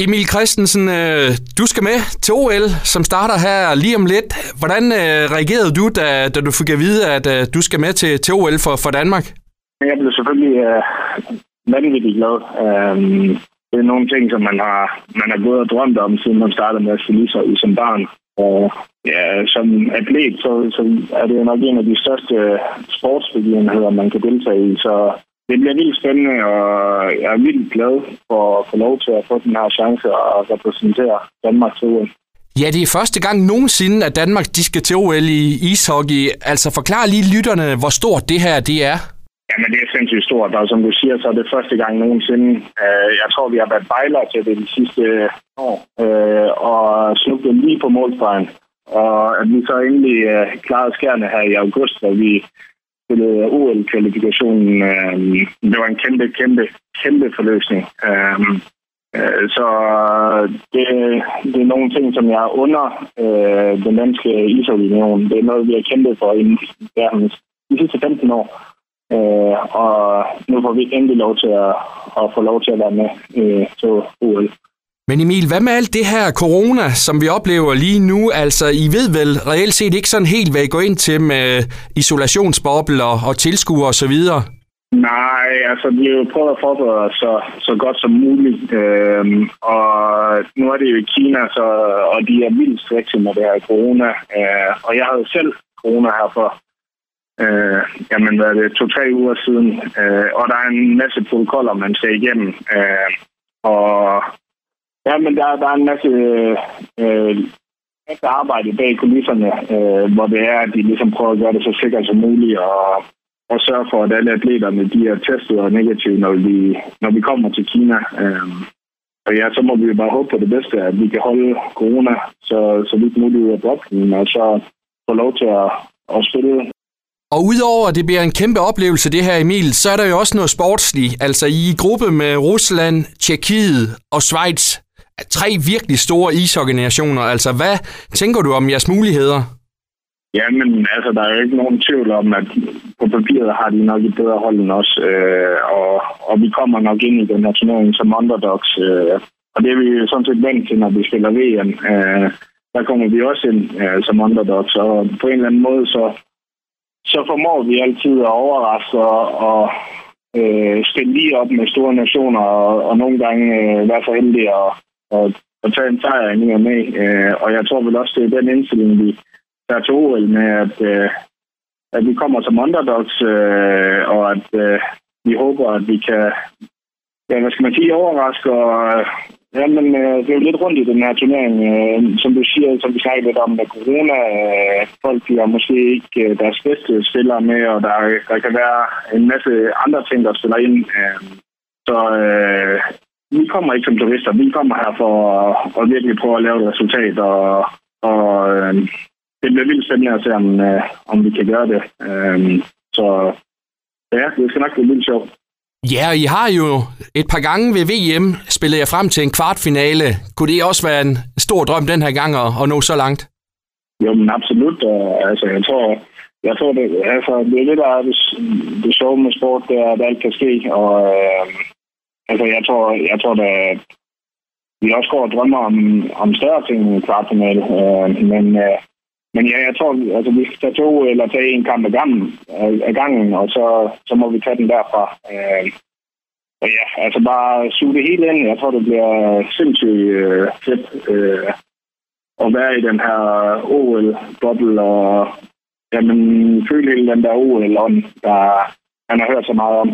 Emil Christensen, øh, du skal med til OL, som starter her lige om lidt. Hvordan øh, reagerede du, da, da du fik at vide, at øh, du skal med til, til OL for, for Danmark? Jeg blev selvfølgelig uh, vanvittigt glad. Um, det er nogle ting, som man har, man har gået og drømt om, siden man startede med at spille i som barn. Og ja, som atlet, så, så er det nok en af de største sportsbegivenheder, man kan deltage i. Så det bliver vildt spændende, og jeg er vildt glad for at få lov til at få den her chance at repræsentere Danmark til OL. Ja, det er første gang nogensinde, at Danmark de skal til OL i ishockey. Altså forklar lige lytterne, hvor stort det her det er. Jamen, det er sindssygt stort, og som du siger, så er det første gang nogensinde. Øh, jeg tror, vi har været bejler til det de sidste år, øh, og slugtet lige på målstregen. Og at vi så endelig øh, klarede skærne her i august, hvor vi spillede OL-kvalifikationen. Øh, det var en kæmpe, kæmpe, kæmpe forløsning. Øh, øh, så det, det er nogle ting, som jeg under øh, den danske ishockeyunion. Det er noget, vi har kæmpet for i de sidste 15 år. Øh, og nu får vi endelig lov til at, at få lov til at være med øh, til OL. Men Emil, hvad med alt det her corona, som vi oplever lige nu? Altså, I ved vel reelt set ikke sådan helt, hvad I går ind til med isolationsbobler og tilskuer og så videre? Nej, altså vi har jo prøvet at forberede os så, så godt som muligt. Øhm, og nu er det jo i Kina, så, og de er vildt strikse med det her corona. Øh, og jeg havde selv corona her for øh, jamen, hvad er det, to-tre uger siden. Øh, og der er en masse protokoller, man skal igennem. Øh, og Ja, men der, der er en masse øh, øh arbejde bag kulisserne, øh, hvor det er, at de ligesom prøver at gøre det så sikkert som muligt, og, og sørge for, at alle atleterne de er testet og negative, når vi, når vi kommer til Kina. Øh, og ja, så må vi jo bare håbe på det bedste, at vi kan holde corona så, så vidt muligt ud af boksen, og så få lov til at, at spille og udover at det bliver en kæmpe oplevelse, det her Emil, så er der jo også noget sportsligt. Altså I gruppe med Rusland, Tjekkiet og Schweiz tre virkelig store isorganisationer. Altså, hvad tænker du om jeres muligheder? Ja, men altså, der er jo ikke nogen tvivl om, at på papiret har de nok et bedre hold end os, øh, og, og vi kommer nok ind i den her turnering som underdogs, øh, og det er vi sådan set vant til, når vi spiller VM. Øh, der kommer vi også ind øh, som underdogs, og på en eller anden måde, så, så formår vi altid at overraske og, og øh, spille lige op med store nationer, og, og nogle gange øh, være så heldige at og, og tage en sejr i ny og med. Øh, og jeg tror vel også, det er den indstilling, vi der til OL med, at, øh, at vi kommer som underdogs, øh, og at øh, vi håber, at vi kan, ja, hvad skal man sige, overraske. Og, øh, ja, men øh, det er jo lidt rundt i den her turnering, øh, som du siger, som vi snakkede lidt om med corona. Øh, folk bliver måske ikke øh, deres bedste spillere med, og der, der kan være en masse andre ting, der spiller ind. Øh, så øh, vi kommer ikke som turister. Vi kommer her for at, at virkelig prøve at lave et resultat, og, og øh, det bliver vildt spændende at se, om, øh, om vi kan gøre det. Øh, så ja, det skal nok blive vildt sjovt. Ja, I har jo et par gange ved VM spillet jer frem til en kvartfinale. Kunne det også være en stor drøm den her gang at, at nå så langt? Jo, men absolut. Altså, jeg tror, jeg tror det, altså, det er det, der er det, det sjove med sport, det er, at alt kan ske. Og øh, Altså, jeg tror, jeg tror da, vi også går og drømmer om, om større ting i kvartfinal. Øh, men, øh, men ja, jeg tror, altså, vi skal tage to eller tage en kamp ad gangen, øh, ad gangen og så, så må vi tage den derfra. Øh, og ja, altså bare suge det hele ind. Jeg tror, det bliver sindssygt øh, fedt øh, at være i den her OL-boble og jamen, føle hele den der OL-ånd, der man har hørt så meget om.